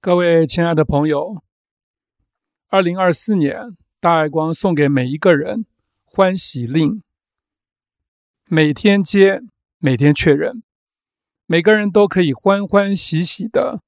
各位亲爱的朋友，二零二四年大爱光送给每一个人欢喜令，每天接，每天确认，每个人都可以欢欢喜喜的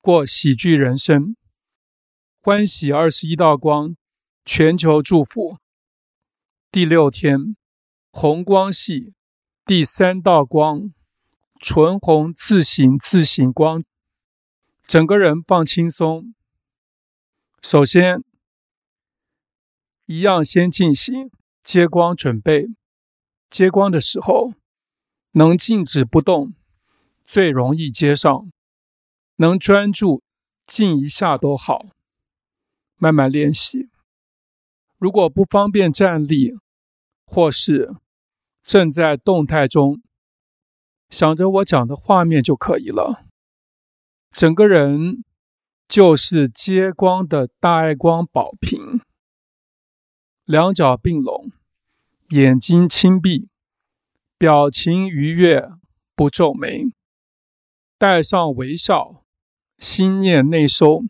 过喜剧人生。欢喜二十一道光，全球祝福。第六天，红光系第三道光，纯红自行自行光。整个人放轻松。首先，一样先进行接光准备。接光的时候，能静止不动，最容易接上。能专注静一下都好，慢慢练习。如果不方便站立，或是正在动态中，想着我讲的画面就可以了。整个人就是接光的大爱光宝瓶，两脚并拢，眼睛轻闭，表情愉悦，不皱眉，带上微笑，心念内收，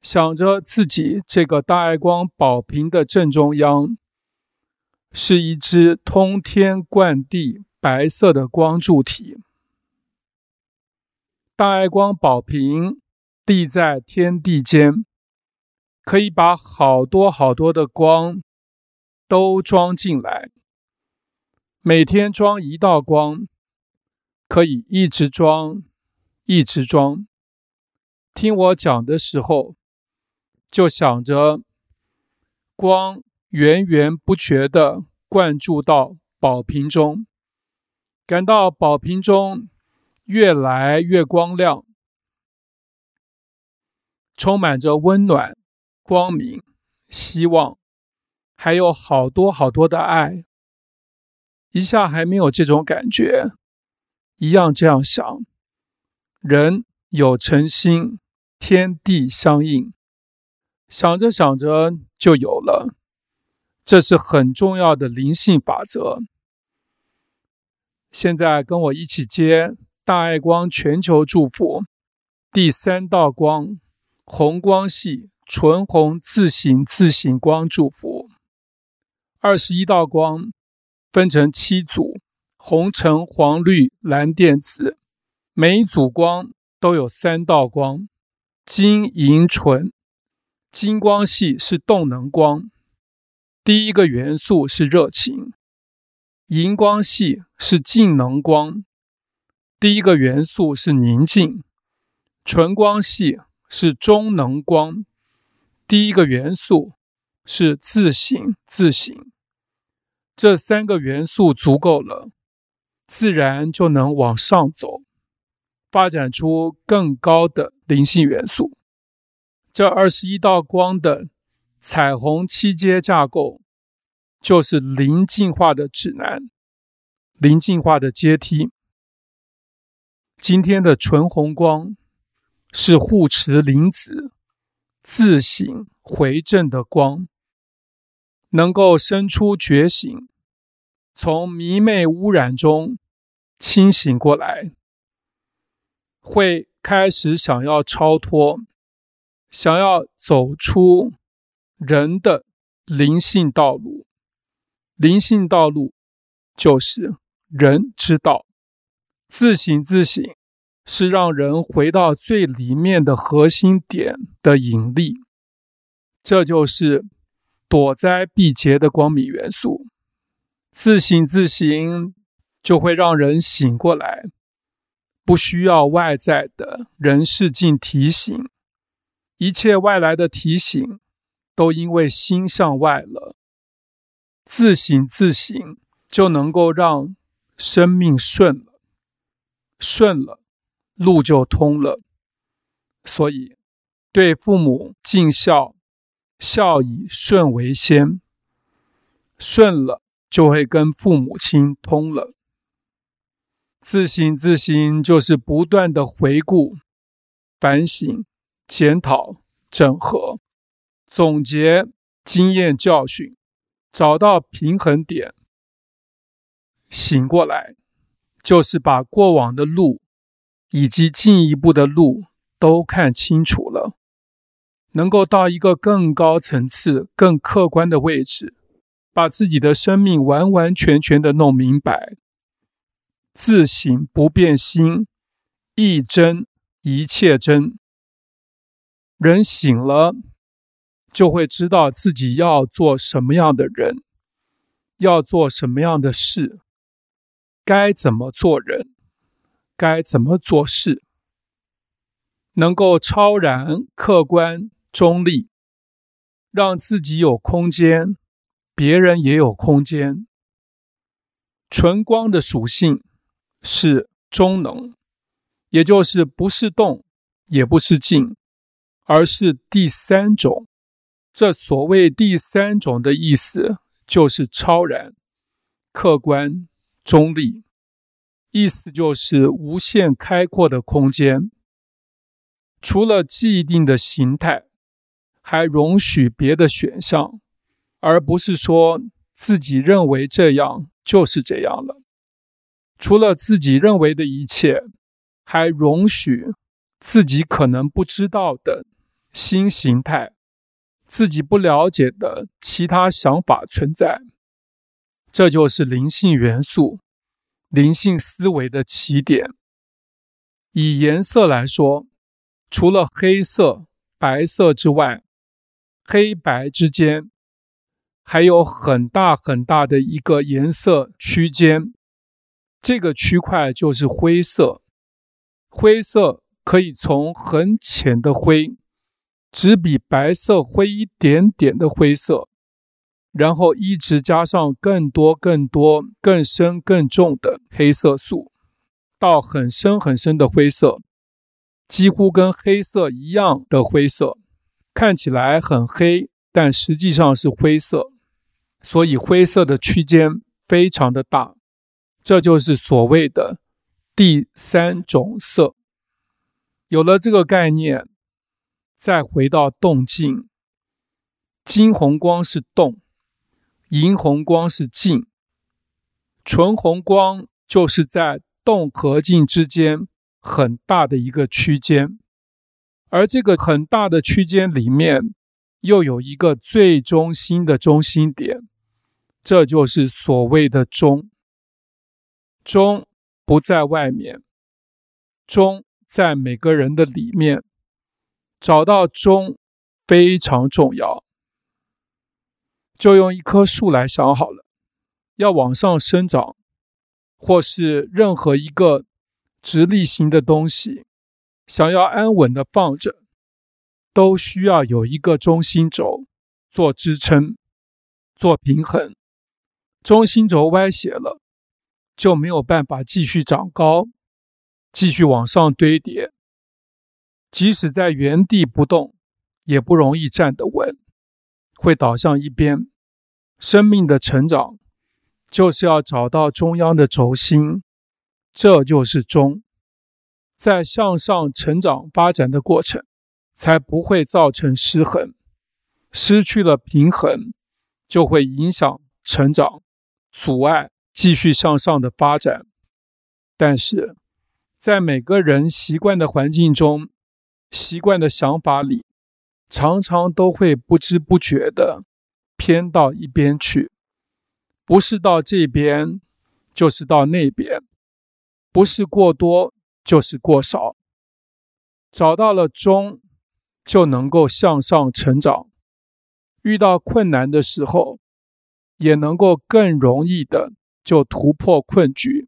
想着自己这个大爱光宝瓶的正中央，是一只通天贯地白色的光柱体。大爱光宝瓶立在天地间，可以把好多好多的光都装进来。每天装一道光，可以一直装，一直装。听我讲的时候，就想着光源源不绝地灌注到宝瓶中，感到宝瓶中。越来越光亮，充满着温暖、光明、希望，还有好多好多的爱。一下还没有这种感觉，一样这样想。人有诚心，天地相应，想着想着就有了。这是很重要的灵性法则。现在跟我一起接。大爱光全球祝福，第三道光，红光系纯红自行自行光祝福。二十一道光分成七组，红橙黄绿蓝靛紫，每组光都有三道光，金银纯。金光系是动能光，第一个元素是热情；银光系是静能光。第一个元素是宁静，纯光系是中能光，第一个元素是自省自省。这三个元素足够了，自然就能往上走，发展出更高的灵性元素。这二十一道光的彩虹七阶架构，就是灵进化的指南，灵进化的阶梯。今天的纯红光是护持灵子自省回正的光，能够生出觉醒，从迷昧污染中清醒过来，会开始想要超脱，想要走出人的灵性道路。灵性道路就是人之道。自省自省，是让人回到最里面的核心点的引力，这就是躲灾避劫的光明元素。自省自省，就会让人醒过来，不需要外在的人事境提醒，一切外来的提醒都因为心向外了。自省自省，就能够让生命顺了。顺了，路就通了。所以，对父母尽孝，孝以顺为先。顺了，就会跟父母亲通了。自省自省，就是不断的回顾、反省、检讨、整合、总结经验教训，找到平衡点，醒过来。就是把过往的路以及进一步的路都看清楚了，能够到一个更高层次、更客观的位置，把自己的生命完完全全的弄明白。自省不变心，一真一切真。人醒了，就会知道自己要做什么样的人，要做什么样的事，该怎么做人，该怎么做事。能够超然、客观、中立，让自己有空间，别人也有空间。纯光的属性是中能，也就是不是动，也不是静，而是第三种。这所谓第三种的意思，就是超然、客观、中立，意思就是无限开阔的空间。除了既定的形态，还容许别的选项，而不是说自己认为这样就是这样了。除了自己认为的一切，还容许自己可能不知道的新形态，自己不了解的其他想法存在。这就是灵性元素、灵性思维的起点。以颜色来说。除了黑色、白色之外，黑白之间还有很大很大的一个颜色区间，这个区块就是灰色。灰色可以从很浅的灰，只比白色灰一点点的灰色，然后一直加上更多、更多、更深、更重的黑色素，到很深很深的灰色。几乎跟黑色一样的灰色，看起来很黑，但实际上是灰色，所以灰色的区间非常的大，这就是所谓的第三种色。有了这个概念，再回到动静，金红光是动，银红光是静，纯红光就是在动和静之间。很大的一个区间，而这个很大的区间里面，又有一个最中心的中心点，这就是所谓的中。中不在外面，中在每个人的里面，找到中非常重要。就用一棵树来想好了，要往上生长，或是任何一个。直立型的东西，想要安稳的放着，都需要有一个中心轴做支撑、做平衡。中心轴歪斜了，就没有办法继续长高，继续往上堆叠。即使在原地不动，也不容易站得稳，会倒向一边。生命的成长，就是要找到中央的轴心。这就是中，在向上成长发展的过程，才不会造成失衡。失去了平衡，就会影响成长，阻碍继续向上的发展。但是，在每个人习惯的环境中，习惯的想法里，常常都会不知不觉的偏到一边去，不是到这边，就是到那边。不是过多，就是过少。找到了中，就能够向上成长。遇到困难的时候，也能够更容易的就突破困局。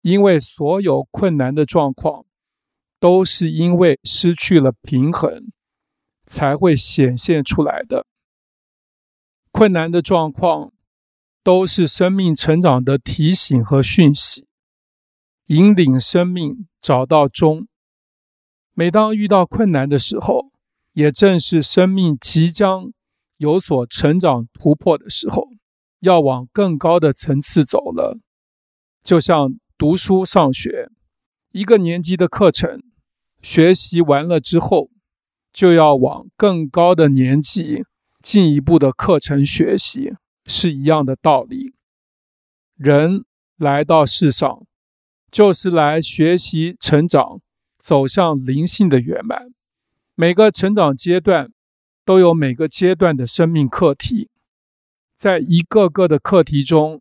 因为所有困难的状况，都是因为失去了平衡，才会显现出来的。困难的状况，都是生命成长的提醒和讯息。引领生命找到中。每当遇到困难的时候，也正是生命即将有所成长突破的时候，要往更高的层次走了。就像读书上学，一个年级的课程学习完了之后，就要往更高的年级进一步的课程学习，是一样的道理。人来到世上。就是来学习、成长、走向灵性的圆满。每个成长阶段都有每个阶段的生命课题，在一个个的课题中，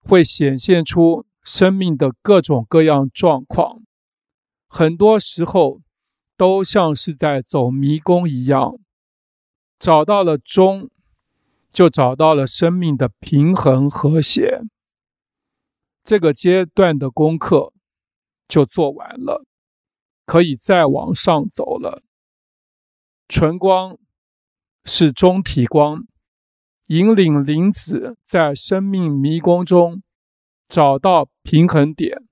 会显现出生命的各种各样状况。很多时候，都像是在走迷宫一样，找到了中，就找到了生命的平衡和谐。这个阶段的功课就做完了，可以再往上走了。纯光是中体光，引领灵子在生命迷宫中找到平衡点，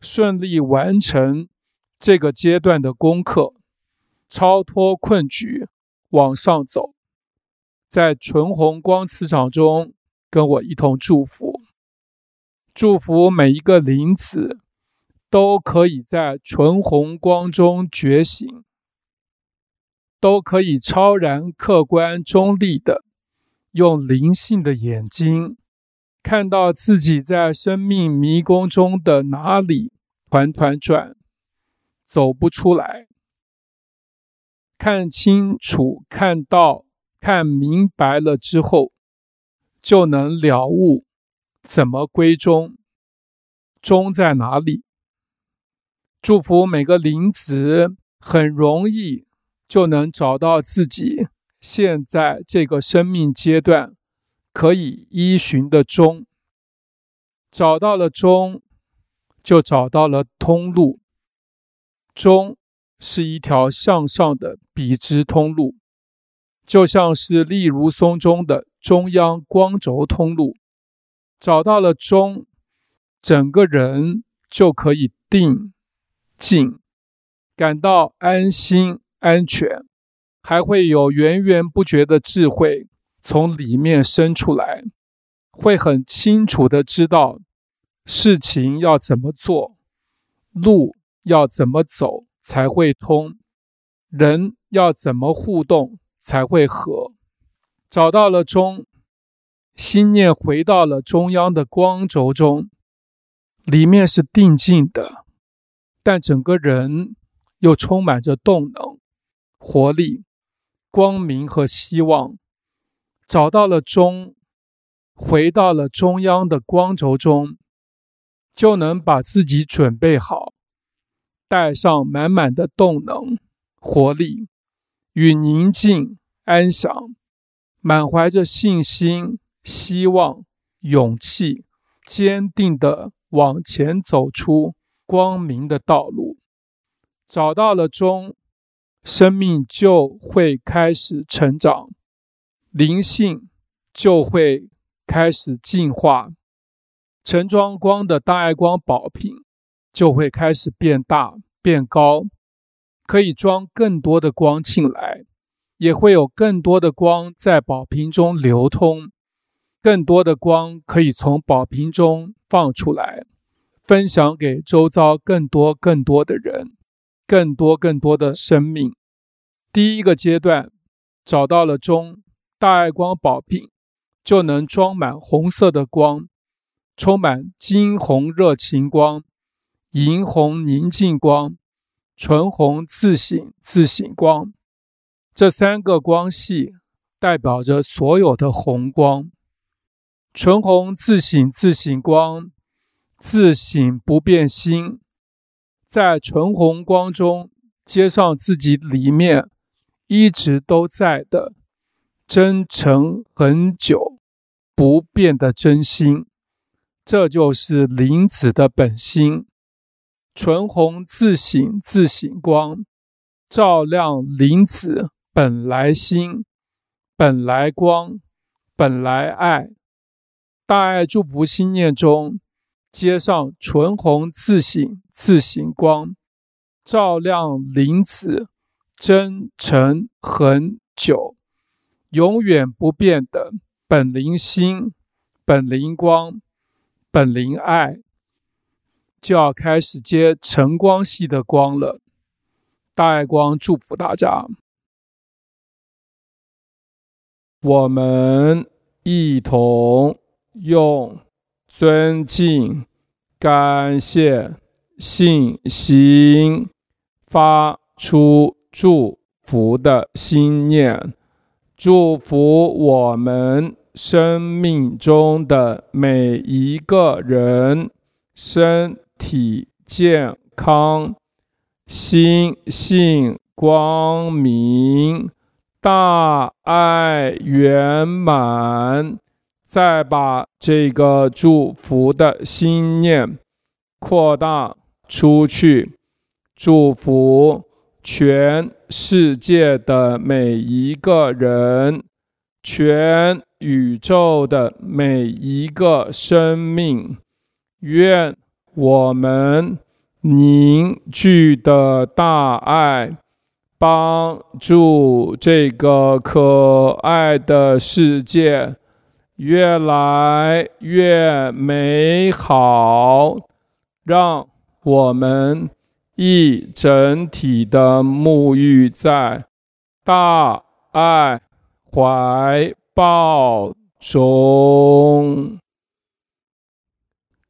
顺利完成这个阶段的功课，超脱困局，往上走。在纯红光磁场中，跟我一同祝福。祝福每一个灵子都可以在纯红光中觉醒，都可以超然、客观、中立的用灵性的眼睛看到自己在生命迷宫中的哪里团团转，走不出来。看清楚，看到，看明白了之后，就能了悟。怎么归中？中在哪里？祝福每个灵子很容易就能找到自己现在这个生命阶段可以依循的中。找到了中，就找到了通路。中是一条向上的笔直通路，就像是例如松中的中央光轴通路。找到了中，整个人就可以定、静，感到安心、安全，还会有源源不绝的智慧从里面生出来，会很清楚的知道事情要怎么做，路要怎么走才会通，人要怎么互动才会和。找到了中。心念回到了中央的光轴中，里面是定静的，但整个人又充满着动能、活力、光明和希望。找到了中，回到了中央的光轴中，就能把自己准备好，带上满满的动能、活力与宁静、安详，满怀着信心。希望、勇气，坚定地往前走出光明的道路。找到了中，生命就会开始成长，灵性就会开始进化，盛装光的大爱光宝瓶就会开始变大变高，可以装更多的光进来，也会有更多的光在宝瓶中流通。更多的光可以从宝瓶中放出来，分享给周遭更多更多的人，更多更多的生命。第一个阶段找到了中，大爱光宝瓶就能装满红色的光，充满金红热情光、银红宁静光、纯红自省自省光。这三个光系代表着所有的红光。纯红自省自省光，自省不变心，在纯红光中接上自己里面一直都在的真诚恒久不变的真心，这就是灵子的本心。纯红自省自省光，照亮灵子本来心、本来光、本来爱。大爱祝福心念中，接上纯红自省自省光，照亮灵子真诚恒久、永远不变的本灵心、本灵光、本灵爱，就要开始接晨光系的光了。大爱光祝福大家，我们一同。用尊敬、感谢、信心、发出祝福的心念，祝福我们生命中的每一个人身体健康，心性光明，大爱圆满。再把这个祝福的心念扩大出去，祝福全世界的每一个人，全宇宙的每一个生命。愿我们凝聚的大爱，帮助这个可爱的世界。越来越美好，让我们一整体的沐浴在大爱怀抱中。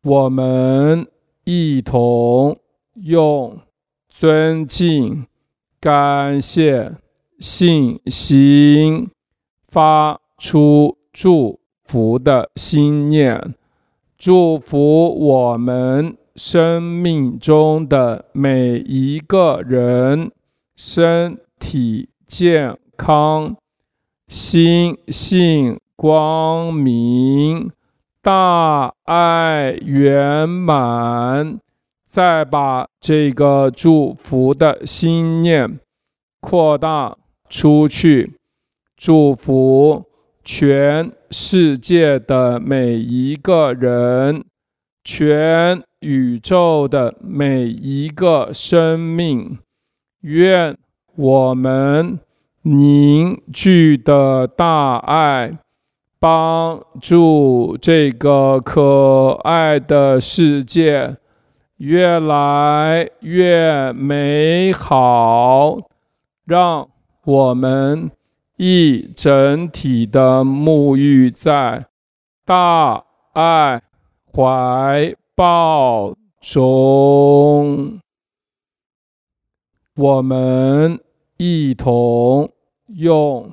我们一同用尊敬、感谢、信心发出祝福的心念，祝福我们生命中的每一个人身体健康，心性光明，大爱圆满。再把这个祝福的心念扩大出去，祝福。全世界的每一个人，全宇宙的每一个生命，愿我们凝聚的大爱，帮助这个可爱的世界越来越美好，让我们。一整体的沐浴在大爱怀抱中，我们一同用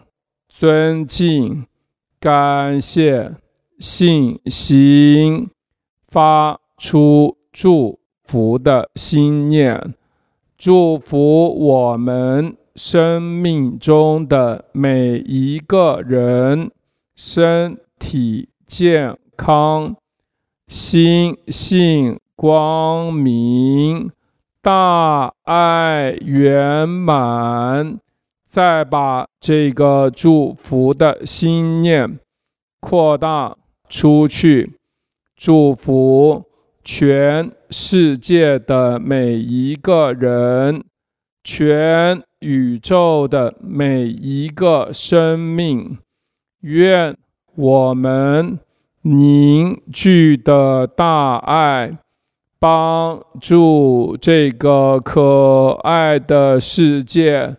尊敬、感谢、信心发出祝福的心念，祝福我们。生命中的每一个人身体健康，心性光明，大爱圆满。再把这个祝福的心念扩大出去，祝福全世界的每一个人，全。宇宙的每一个生命，愿我们凝聚的大爱，帮助这个可爱的世界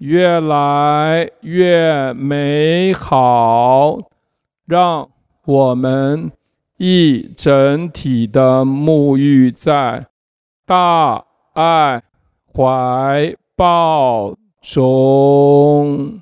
越来越美好，让我们一整体的沐浴在大爱怀抱中。